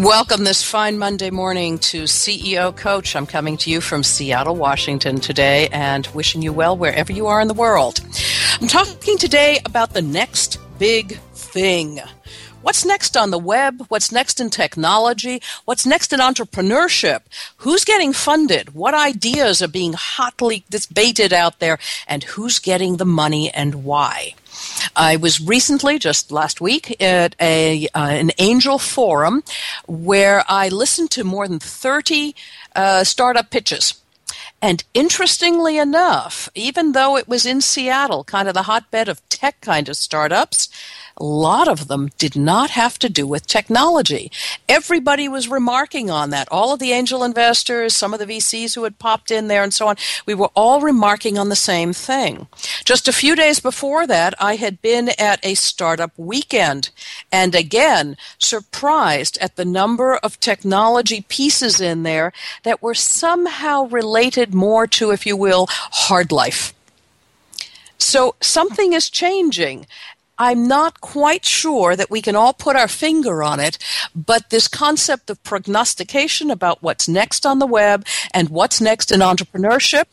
Welcome this fine Monday morning to CEO Coach. I'm coming to you from Seattle, Washington today and wishing you well wherever you are in the world. I'm talking today about the next big thing. What's next on the web? What's next in technology? What's next in entrepreneurship? Who's getting funded? What ideas are being hotly debated out there? And who's getting the money and why? I was recently, just last week, at a uh, an angel forum where I listened to more than 30 uh, startup pitches. And interestingly enough, even though it was in Seattle, kind of the hotbed of tech kind of startups, lot of them did not have to do with technology. Everybody was remarking on that. All of the angel investors, some of the VCs who had popped in there, and so on, we were all remarking on the same thing. Just a few days before that, I had been at a startup weekend, and again, surprised at the number of technology pieces in there that were somehow related more to, if you will, hard life. So something is changing. I'm not quite sure that we can all put our finger on it, but this concept of prognostication about what's next on the web and what's next in entrepreneurship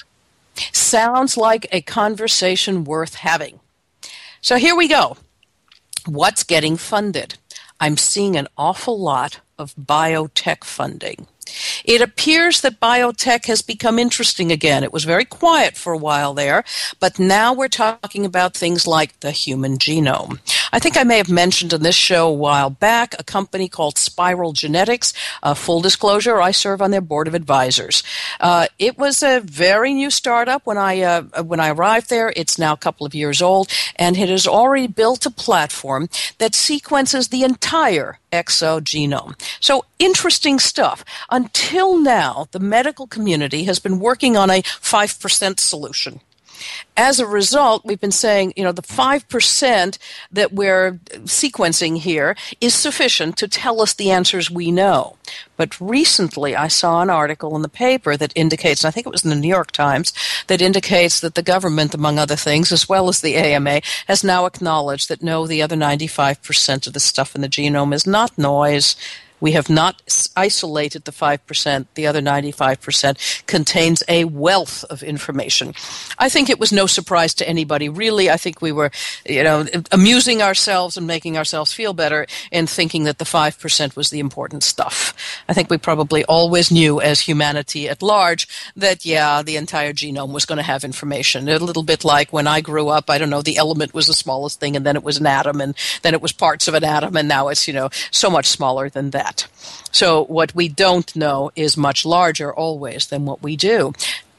sounds like a conversation worth having. So here we go. What's getting funded? I'm seeing an awful lot of biotech funding. It appears that biotech has become interesting again. It was very quiet for a while there, but now we're talking about things like the human genome. I think I may have mentioned in this show a while back a company called Spiral Genetics. Uh, full disclosure, I serve on their board of advisors. Uh, it was a very new startup when I uh, when I arrived there. It's now a couple of years old, and it has already built a platform that sequences the entire exogenome. So interesting stuff. Until now, the medical community has been working on a 5% solution. As a result, we've been saying, you know, the 5% that we're sequencing here is sufficient to tell us the answers we know. But recently, I saw an article in the paper that indicates, and I think it was in the New York Times, that indicates that the government, among other things, as well as the AMA, has now acknowledged that no, the other 95% of the stuff in the genome is not noise we have not isolated the 5%. The other 95% contains a wealth of information. I think it was no surprise to anybody. Really, I think we were, you know, amusing ourselves and making ourselves feel better in thinking that the 5% was the important stuff. I think we probably always knew as humanity at large that, yeah, the entire genome was going to have information. A little bit like when I grew up, I don't know, the element was the smallest thing and then it was an atom and then it was parts of an atom and now it's, you know, so much smaller than that that. So what we don't know is much larger always than what we do.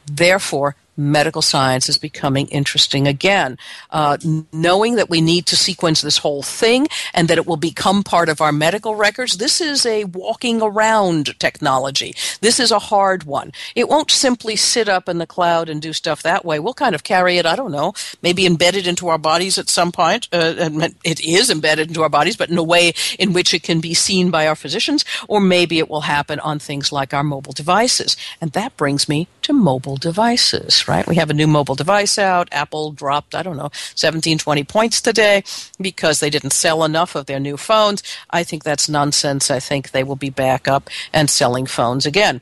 Therefore, medical science is becoming interesting again. Uh, knowing that we need to sequence this whole thing and that it will become part of our medical records, this is a walking around technology. This is a hard one. It won't simply sit up in the cloud and do stuff that way. We'll kind of carry it, I don't know, maybe embedded into our bodies at some point. Uh, it is embedded into our bodies, but in a way in which it can be seen by our physicians, or maybe it will happen on things like our mobile devices. And that brings me to mobile devices, right? We have a new mobile device out. Apple dropped, I don't know, 17, 20 points today because they didn't sell enough of their new phones. I think that's nonsense. I think they will be back up and selling phones again.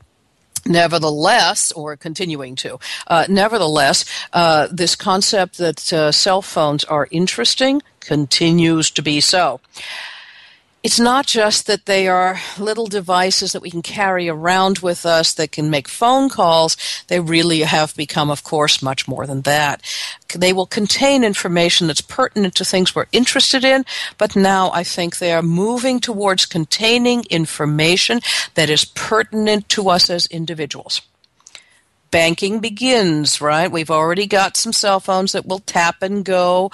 Nevertheless, or continuing to, uh, nevertheless, uh, this concept that uh, cell phones are interesting continues to be so. It's not just that they are little devices that we can carry around with us that can make phone calls. They really have become, of course, much more than that. They will contain information that's pertinent to things we're interested in, but now I think they are moving towards containing information that is pertinent to us as individuals banking begins, right? We've already got some cell phones that will tap and go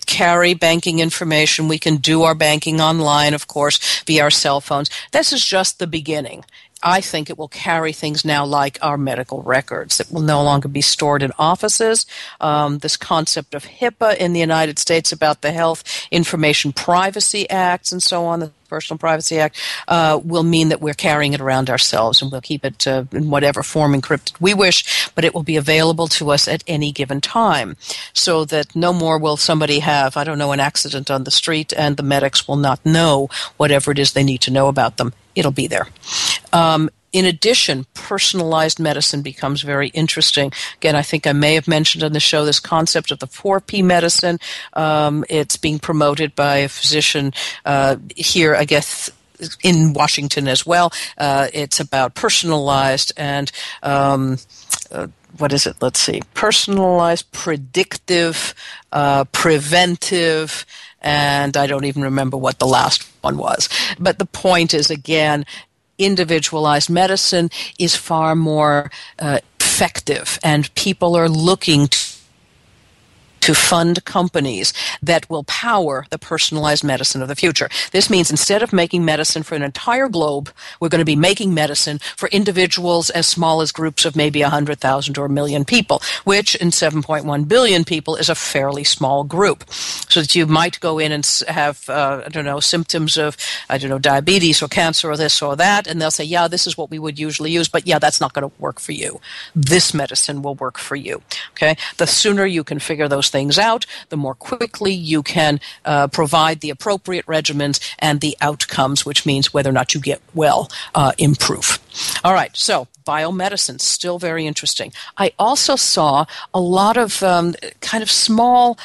carry banking information. We can do our banking online, of course, via our cell phones. This is just the beginning. I think it will carry things now like our medical records that will no longer be stored in offices. Um, this concept of HIPAA in the United States about the Health Information Privacy Acts and so on, Personal Privacy Act, uh, will mean that we're carrying it around ourselves and we'll keep it uh, in whatever form encrypted we wish, but it will be available to us at any given time. So that no more will somebody have, I don't know, an accident on the street and the medics will not know whatever it is they need to know about them it'll be there. Um, in addition, personalized medicine becomes very interesting. Again, I think I may have mentioned on the show this concept of the 4P medicine. Um, it's being promoted by a physician uh, here, I guess, in Washington as well. Uh, it's about personalized and um, uh, what is it? Let's see. Personalized, predictive, uh, preventive, and I don't even remember what the last one was. But the point is, again, individualized medicine is far more uh, effective, and people are looking to to fund companies that will power the personalized medicine of the future. This means instead of making medicine for an entire globe, we're going to be making medicine for individuals as small as groups of maybe 100,000 or a million people, which in 7.1 billion people is a fairly small group. So that you might go in and have, uh, I don't know, symptoms of, I don't know, diabetes or cancer or this or that, and they'll say, yeah, this is what we would usually use, but yeah, that's not going to work for you. This medicine will work for you. Okay? The sooner you can figure those things out, the more quickly you can uh, provide the appropriate regimens and the outcomes, which means whether or not you get well, uh, improve. All right, so biomedicine, still very interesting. I also saw a lot of um, kind of small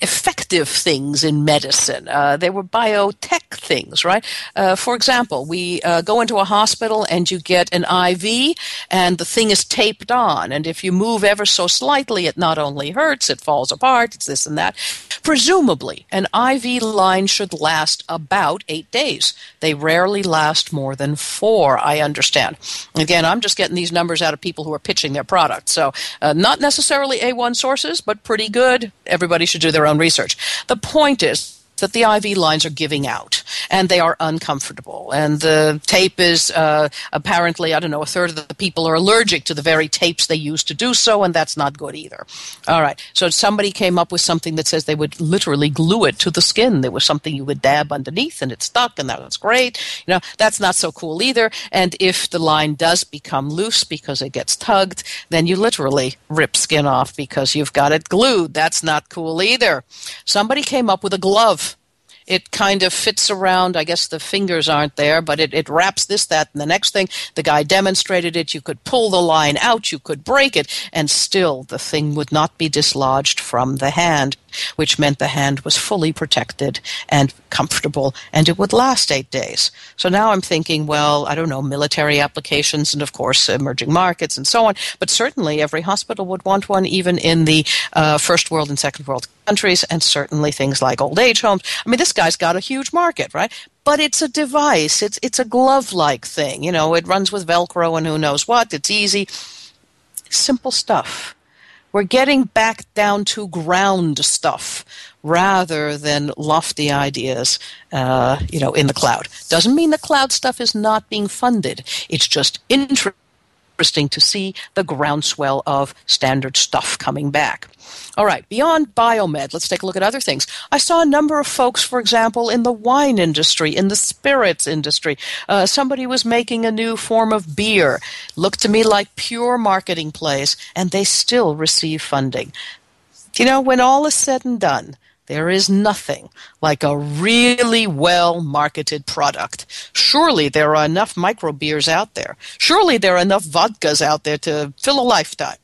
effective things in medicine. Uh, they were biotech things, right? Uh, for example, we uh, go into a hospital and you get an IV and the thing is taped on. And if you move ever so slightly, it not only hurts, it falls apart, it's this and that. Presumably, an IV line should last about eight days. They rarely last more than four, I understand. Again, I'm just getting these numbers out of people who are pitching their product. So, uh, not necessarily A1 sources, but pretty good. Everybody should do their own research. The point is, that the IV lines are giving out, and they are uncomfortable. And the tape is uh, apparently, I don't know, a third of the people are allergic to the very tapes they use to do so, and that's not good either. All right, so somebody came up with something that says they would literally glue it to the skin. There was something you would dab underneath, and it stuck, and that was great. You know, that's not so cool either. And if the line does become loose because it gets tugged, then you literally rip skin off because you've got it glued. That's not cool either. Somebody came up with a glove it kind of fits around. I guess the fingers aren't there, but it, it wraps this, that, and the next thing. The guy demonstrated it. You could pull the line out, you could break it, and still the thing would not be dislodged from the hand, which meant the hand was fully protected and comfortable, and it would last eight days. So now I'm thinking, well, I don't know, military applications and, of course, emerging markets and so on, but certainly every hospital would want one, even in the uh, first world and second world countries, and certainly things like old age homes. I mean, this guy's got a huge market, right? But it's a device. It's it's a glove-like thing. You know, it runs with Velcro and who knows what. It's easy, simple stuff. We're getting back down to ground stuff rather than lofty ideas, uh, you know, in the cloud. Doesn't mean the cloud stuff is not being funded. It's just interesting interesting to see the groundswell of standard stuff coming back. All right, beyond biomed, let's take a look at other things. I saw a number of folks, for example, in the wine industry, in the spirits industry. Uh, somebody was making a new form of beer. Looked to me like pure marketing plays, and they still receive funding. You know, when all is said and done, there is nothing like a really well marketed product. Surely there are enough micro beers out there. Surely there are enough vodkas out there to fill a lifetime.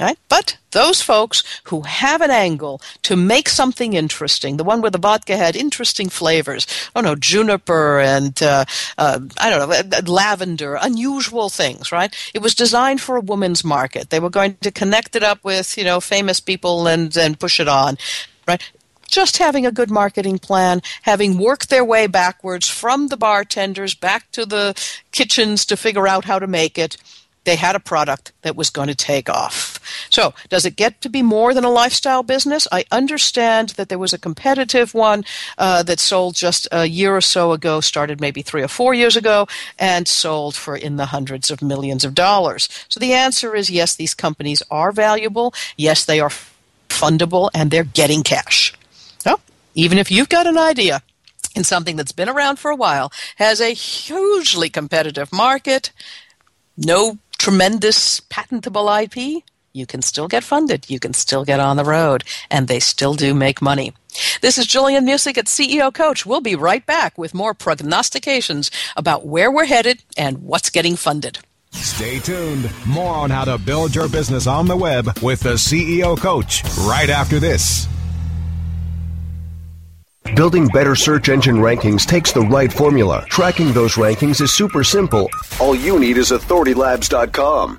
Right? But those folks who have an angle to make something interesting, the one where the vodka had interesting flavors, oh no, juniper and uh, uh, I don't know, uh, lavender, unusual things, right? It was designed for a woman's market. They were going to connect it up with you know famous people and and push it on, right? just having a good marketing plan, having worked their way backwards from the bartenders back to the kitchens to figure out how to make it, they had a product that was going to take off. So, does it get to be more than a lifestyle business? I understand that there was a competitive one uh, that sold just a year or so ago, started maybe three or four years ago, and sold for in the hundreds of millions of dollars. So, the answer is yes, these companies are valuable. Yes, they are fundable, and they're getting cash. So, even if you've got an idea, in something that's been around for a while, has a hugely competitive market, no tremendous patentable IP, you can still get funded. You can still get on the road, and they still do make money. This is Gillian Muessig at CEO Coach. We'll be right back with more prognostications about where we're headed and what's getting funded. Stay tuned. More on how to build your business on the web with the CEO Coach right after this. Building better search engine rankings takes the right formula. Tracking those rankings is super simple. All you need is authoritylabs.com.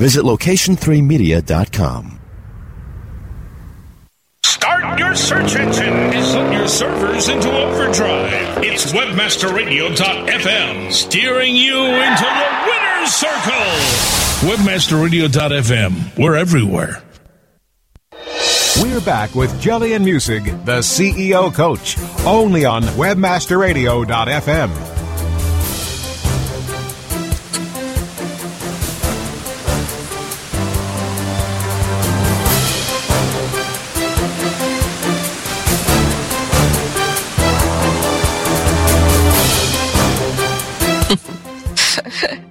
Visit location3media.com. Start your search engine and put your servers into overdrive. It's webmasterradio.fm steering you into the winner's circle. Webmasterradio.fm. We're everywhere. We're back with Gillian Muessig, the CEO coach, only on webmasterradio.fm.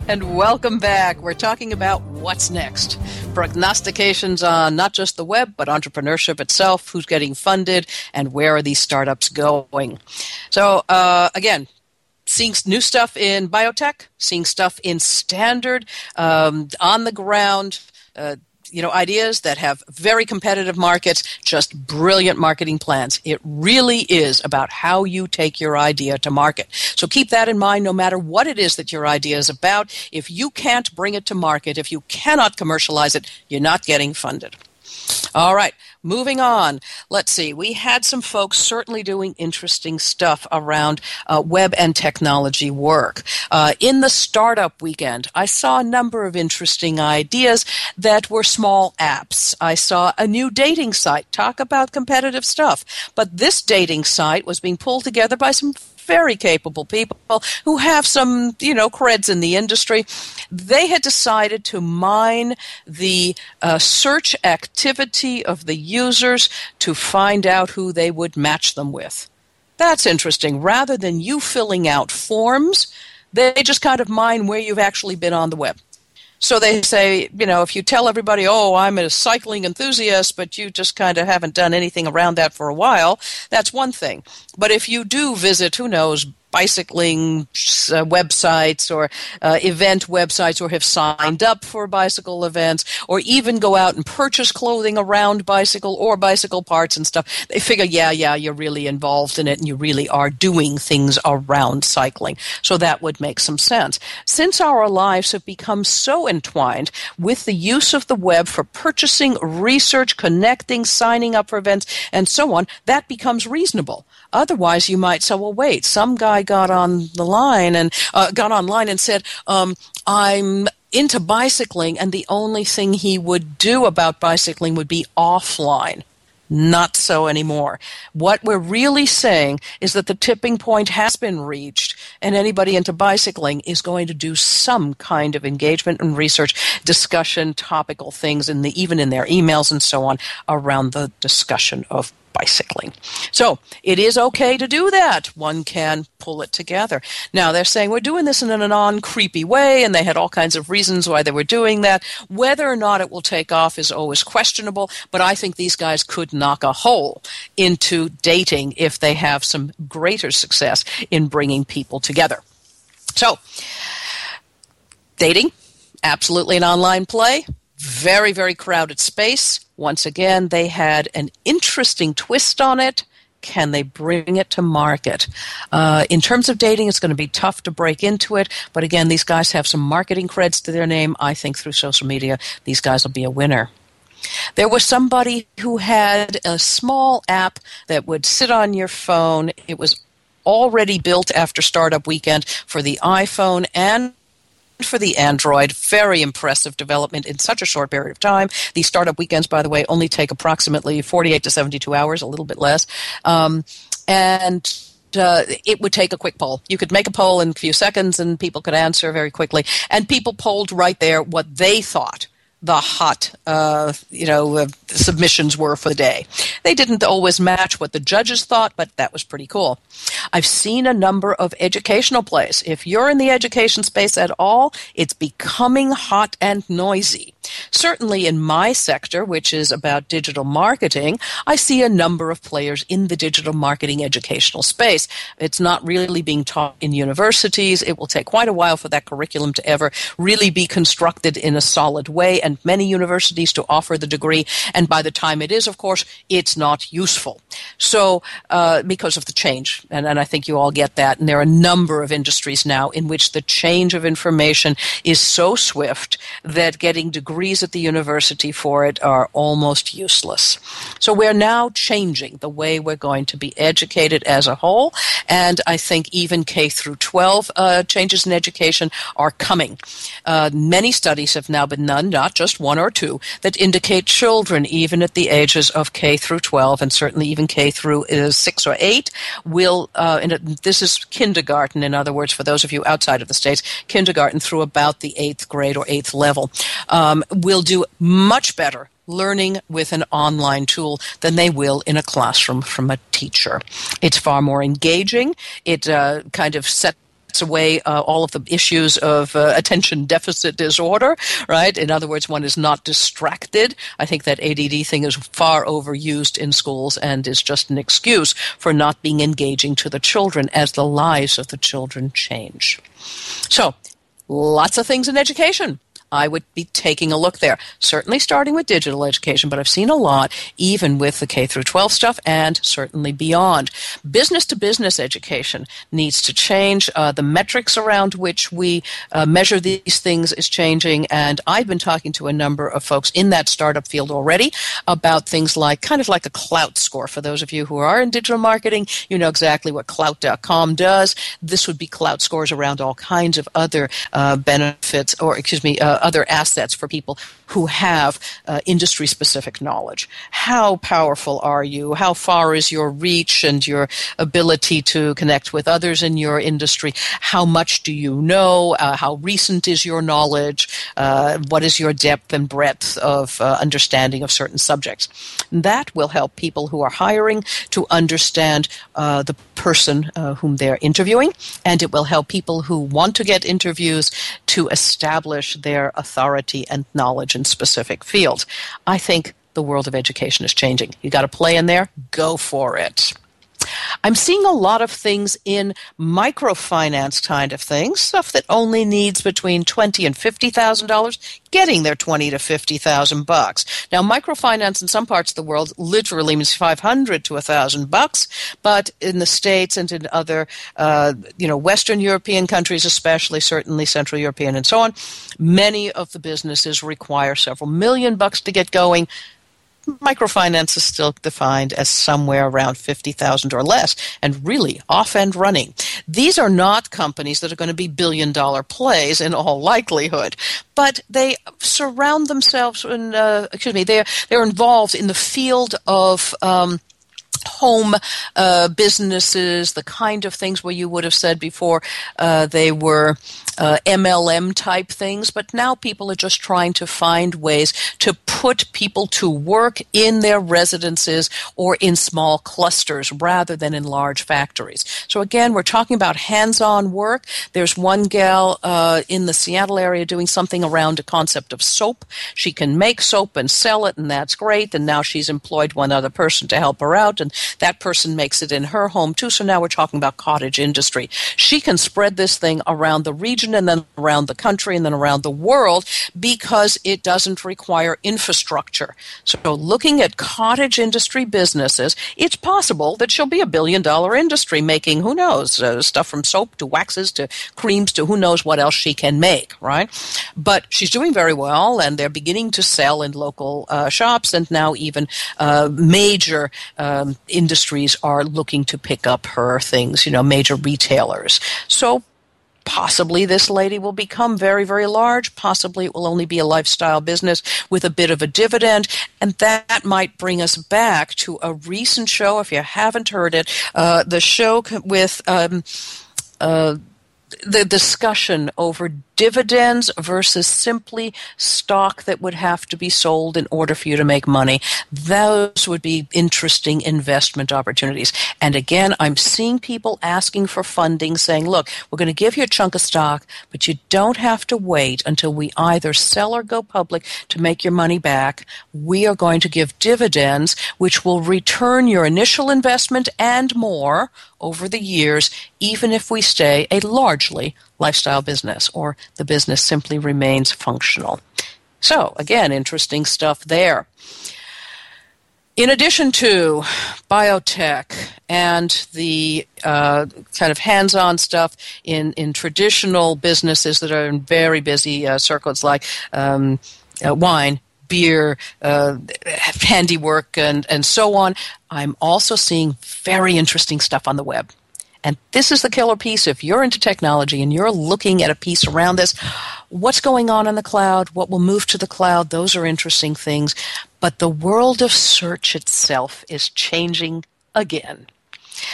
and welcome back. We're talking about what's next. Prognostications on not just the web, but entrepreneurship itself, who's getting funded, and where are these startups going. So, uh, again, seeing new stuff in biotech, seeing stuff in standard, um, on the ground. Uh, you know ideas that have very competitive markets just brilliant marketing plans. It really is about how you take your idea to market. So keep that in mind no matter what it is that your idea is about. If you can't bring it to market if you cannot commercialize it you're not getting funded. All right Moving on, let's see. We had some folks certainly doing interesting stuff around uh, web and technology work. Uh, in the startup weekend, I saw a number of interesting ideas that were small apps. I saw a new dating site. Talk about competitive stuff. But this dating site was being pulled together by some very capable people who have some, you know, creds in the industry. They had decided to mine the uh, search activity of the users to find out who they would match them with. That's interesting. Rather than you filling out forms, they just kind of mine where you've actually been on the web. So they say, you know, if you tell everybody, oh, I'm a cycling enthusiast, but you just kind of haven't done anything around that for a while, that's one thing. But if you do visit, who knows, bicycling uh, websites or uh, event websites or have signed up for bicycle events or even go out and purchase clothing around bicycle or bicycle parts and stuff. They figure, yeah, yeah, you're really involved in it and you really are doing things around cycling. So that would make some sense. Since our lives have become so entwined with the use of the web for purchasing, research, connecting, signing up for events, and so on, that becomes reasonable. Otherwise, you might say, well, wait, some guy got on the line and uh, got online and said, um, I'm into bicycling, and the only thing he would do about bicycling would be offline. Not so anymore. What we're really saying is that the tipping point has been reached, and anybody into bicycling is going to do some kind of engagement and research, discussion, topical things, in the, even in their emails and so on, around the discussion of bicycling. So it is okay to do that. One can pull it together. Now they're saying we're doing this in a non creepy way, and they had all kinds of reasons why they were doing that. Whether or not it will take off is always questionable, but I think these guys could knock a hole into dating if they have some greater success in bringing people together. So, dating, absolutely an online play, very, very crowded space once again, they had an interesting twist on it. Can they bring it to market? Uh, in terms of dating, it's going to be tough to break into it. But again, these guys have some marketing creds to their name. I think through social media, these guys will be a winner. There was somebody who had a small app that would sit on your phone. It was already built after Startup Weekend for the iPhone and for the Android. Very impressive development in such a short period of time. These startup weekends, by the way, only take approximately 48 to 72 hours, a little bit less. Um, and uh, it would take a quick poll. You could make a poll in a few seconds and people could answer very quickly. And people polled right there what they thought the hot, uh, you know, uh, submissions were for the day. They didn't always match what the judges thought, but that was pretty cool. I've seen a number of educational plays. If you're in the education space at all, it's becoming hot and noisy. Certainly in my sector, which is about digital marketing, I see a number of players in the digital marketing educational space. It's not really being taught in universities. It will take quite a while for that curriculum to ever really be constructed in a solid way, and many universities to offer the degree. And by the time it is, of course, it's not useful. So, uh, because of the change, and, and I think you all get that, and there are a number of industries now in which the change of information is so swift that getting degrees degrees at the university for it are almost useless. So we're now changing the way we're going to be educated as a whole, and I think even K through 12 uh, changes in education are coming. Uh, many studies have now been done, not just one or two, that indicate children, even at the ages of K through 12, and certainly even K through uh, 6 or 8, will, uh, and this is kindergarten, in other words, for those of you outside of the States, kindergarten through about the 8th grade or 8th level. Um, will do much better learning with an online tool than they will in a classroom from a teacher. It's far more engaging. It uh, kind of sets away uh, all of the issues of uh, attention deficit disorder, right? In other words, one is not distracted. I think that ADD thing is far overused in schools and is just an excuse for not being engaging to the children as the lives of the children change. So, lots of things in education. I would be taking a look there. Certainly starting with digital education, but I've seen a lot even with the K through 12 stuff and certainly beyond. Business to business education needs to change. Uh, the metrics around which we uh, measure these things is changing, and I've been talking to a number of folks in that startup field already about things like kind of like a Klout score. For those of you who are in digital marketing, you know exactly what Klout.com does. This would be clout scores around all kinds of other uh, benefits, or excuse me, uh, other assets for people who have uh, industry specific knowledge. How powerful are you? How far is your reach and your ability to connect with others in your industry? How much do you know? Uh, how recent is your knowledge? Uh, what is your depth and breadth of uh, understanding of certain subjects? that will help people who are hiring to understand uh, the person uh, whom they're interviewing, and it will help people who want to get interviews to establish their authority and knowledge specific fields. I think the world of education is changing. You got to play in there, go for it. I'm seeing a lot of things in microfinance kind of things, stuff that only needs between twenty and fifty thousand dollars, getting their twenty to fifty thousand bucks. Now, microfinance in some parts of the world literally means five hundred to thousand bucks, but in the states and in other, uh, you know, Western European countries, especially certainly Central European and so on, many of the businesses require several million bucks to get going microfinance is still defined as somewhere around 50,000 or less and really off and running. These are not companies that are going to be billion dollar plays in all likelihood, but they surround themselves in, uh, excuse me, they're, they're involved in the field of, um, home uh, businesses, the kind of things where you would have said before uh, they were uh, MLM type things, but now people are just trying to find ways to put people to work in their residences or in small clusters rather than in large factories. So again, we're talking about hands-on work. There's one gal uh, in the Seattle area doing something around a concept of soap. She can make soap and sell it, and that's great. And now she's employed one other person to help her out, and that person makes it in her home too. So now we're talking about cottage industry. She can spread this thing around the region and then around the country and then around the world because it doesn't require infrastructure. So looking at cottage industry businesses, it's possible that she'll be a billion dollar industry making, who knows, uh, stuff from soap to waxes to creams to who knows what else she can make, right? But she's doing very well and they're beginning to sell in local uh, shops and now even uh, major um, industries are looking to pick up her things, you know, major retailers. So possibly this lady will become very, very large. Possibly it will only be a lifestyle business with a bit of a dividend. And that might bring us back to a recent show, if you haven't heard it, uh, the show with. Um, uh, the discussion over dividends versus simply stock that would have to be sold in order for you to make money. Those would be interesting investment opportunities. And again, I'm seeing people asking for funding saying, look, we're going to give you a chunk of stock, but you don't have to wait until we either sell or go public to make your money back. We are going to give dividends, which will return your initial investment and more over the years, even if we stay a largely lifestyle business or the business simply remains functional. So, again, interesting stuff there. In addition to biotech and the uh, kind of hands on stuff in, in traditional businesses that are in very busy uh, circles like um, uh, wine, beer, uh, handiwork, and, and so on, I'm also seeing very interesting stuff on the web. And this is the killer piece. If you're into technology and you're looking at a piece around this, what's going on in the cloud, what will move to the cloud, those are interesting things. But the world of search itself is changing again.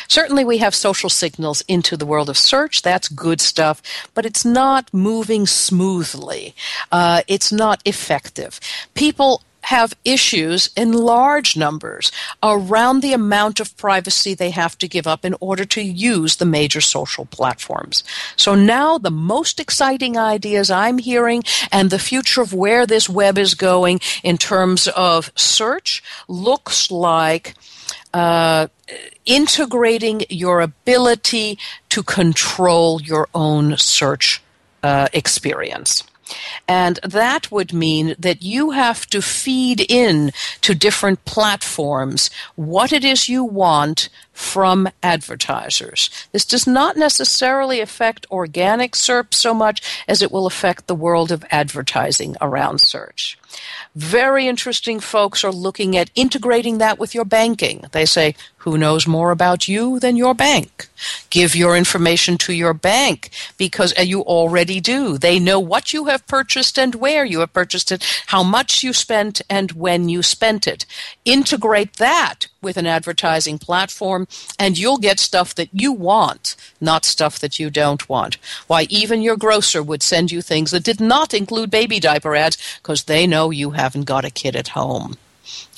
Certainly, we have social signals into the world of search. That's good stuff, but it's not moving smoothly. Uh, it's not effective. People have issues in large numbers around the amount of privacy they have to give up in order to use the major social platforms. So now the most exciting ideas I'm hearing and the future of where this web is going in terms of search looks like uh, integrating your ability to control your own search uh, experience. And that would mean that you have to feed in to different platforms what it is you want from advertisers. This does not necessarily affect organic SERP so much as it will affect the world of advertising around search. Very interesting folks are looking at integrating that with your banking. They say, who knows more about you than your bank? Give your information to your bank because uh, you already do. They know what you have purchased and where you have purchased it, how much you spent and when you spent it. Integrate that with an advertising platform and you'll get stuff that you want, not stuff that you don't want. Why, even your grocer would send you things that did not include baby diaper ads because they know you haven't got a kid at home.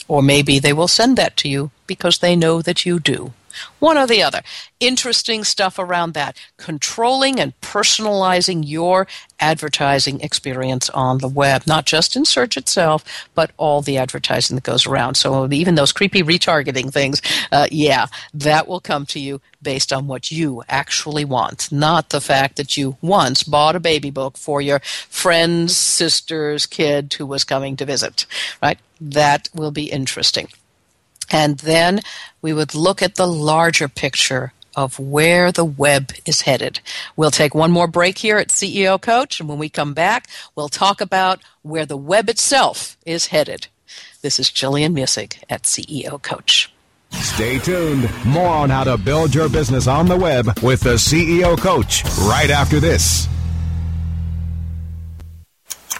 Or maybe they will send that to you because they know that you do. One or the other. Interesting stuff around that. Controlling and personalizing your advertising experience on the web, not just in search itself, but all the advertising that goes around. So even those creepy retargeting things, uh, yeah, that will come to you based on what you actually want, not the fact that you once bought a baby book for your friend's sister's kid who was coming to visit, right? That will be interesting. And then we would look at the larger picture of where the web is headed. We'll take one more break here at CEO Coach, and when we come back, we'll talk about where the web itself is headed. This is Gillian Muessig at CEO Coach. Stay tuned. More on how to build your business on the web with the CEO Coach right after this.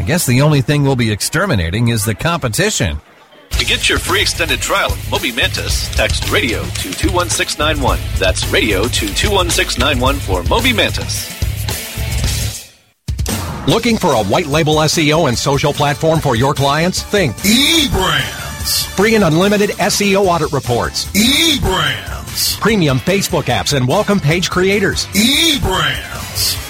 I guess the only thing we'll be exterminating is the competition. To get your free extended trial of Moby Mantis, text radio to 21691. That's radio to 21691 for Moby Mantis. Looking for a white label SEO and social platform for your clients? Think eBrands. Free and unlimited SEO audit reports. eBrands. Premium Facebook apps and welcome page creators. eBrands.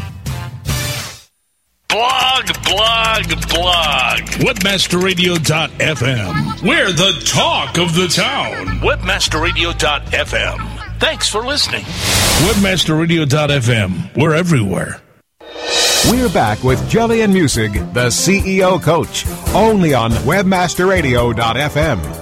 Blog, blog, blog. Webmasterradio.fm. We're the talk of the town. Webmasterradio.fm. Thanks for listening. Webmasterradio.fm. We're everywhere. We're back with Gillian Muessig, the CEO coach, only on webmasterradio.fm.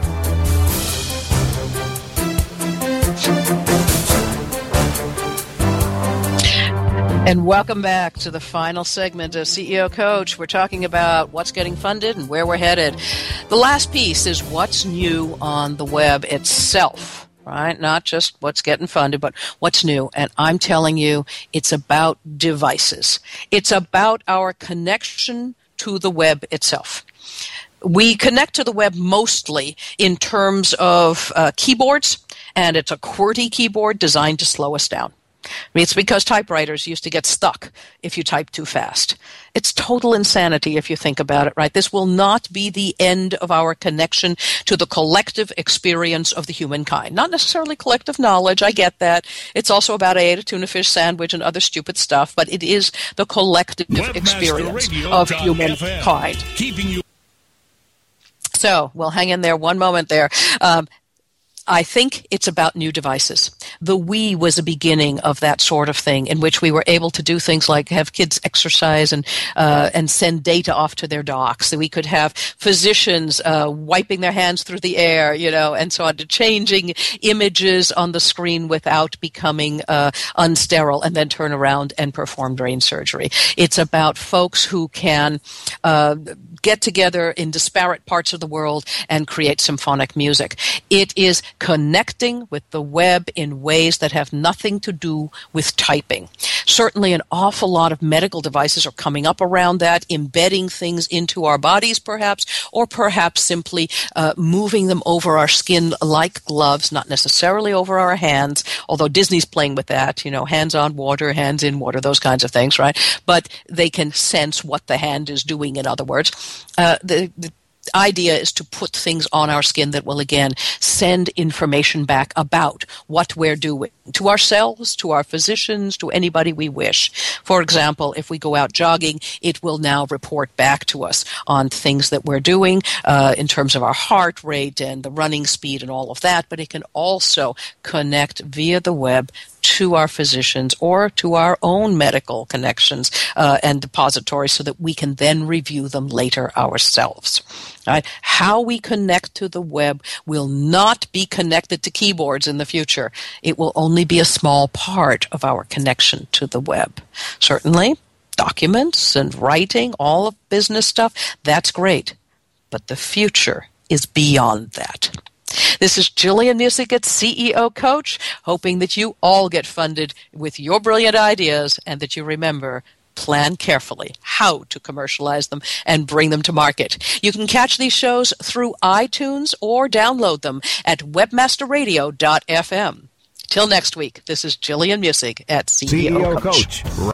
And welcome back to the final segment of CEO Coach. We're talking about what's getting funded and where we're headed. The last piece is what's new on the web itself right? Not just what's getting funded, but what's new. And I'm telling you, it's about devices. It's about our connection to the web itself. We connect to the web mostly in terms of uh, keyboards, and it's a QWERTY keyboard designed to slow us down. It's because typewriters used to get stuck if you type too fast. It's total insanity if you think about it, right? This will not be the end of our connection to the collective experience of the humankind. Not necessarily collective knowledge, I get that. It's also about I ate a tuna fish sandwich and other stupid stuff, but it is the collective experience of humankind. Keeping you so we'll hang in there one moment there. Um, I think it's about new devices. The Wii was a beginning of that sort of thing, in which we were able to do things like have kids exercise and uh, and send data off to their docs. So we could have physicians uh, wiping their hands through the air, you know, and so on, to changing images on the screen without becoming uh, unsterile, and then turn around and perform brain surgery. It's about folks who can uh, get together in disparate parts of the world and create symphonic music. It is connecting with the web in ways that have nothing to do with typing. Certainly, an awful lot of medical devices are coming up around that, embedding things into our bodies, perhaps, or perhaps simply uh, moving them over our skin like gloves, not necessarily over our hands, although Disney's playing with that, you know, hands on water, hands in water, those kinds of things, right? But they can sense what the hand is doing, in other words. Uh, the, the idea is to put things on our skin that will again send information back about what we're doing to ourselves, to our physicians, to anybody we wish. For example, if we go out jogging, it will now report back to us on things that we're doing uh, in terms of our heart rate and the running speed and all of that, but it can also connect via the web to our physicians or to our own medical connections uh, and depositories so that we can then review them later ourselves. Right? How we connect to the web will not be connected to keyboards in the future. It will only be a small part of our connection to the web. Certainly, documents and writing, all of business stuff, that's great. But the future is beyond that. This is Gillian Muessig, CEO Coach, hoping that you all get funded with your brilliant ideas and that you remember plan carefully how to commercialize them and bring them to market. You can catch these shows through iTunes or download them at webmasterradio.fm. Till next week, this is Gillian Muessig at CEO, CEO Coach. Coach.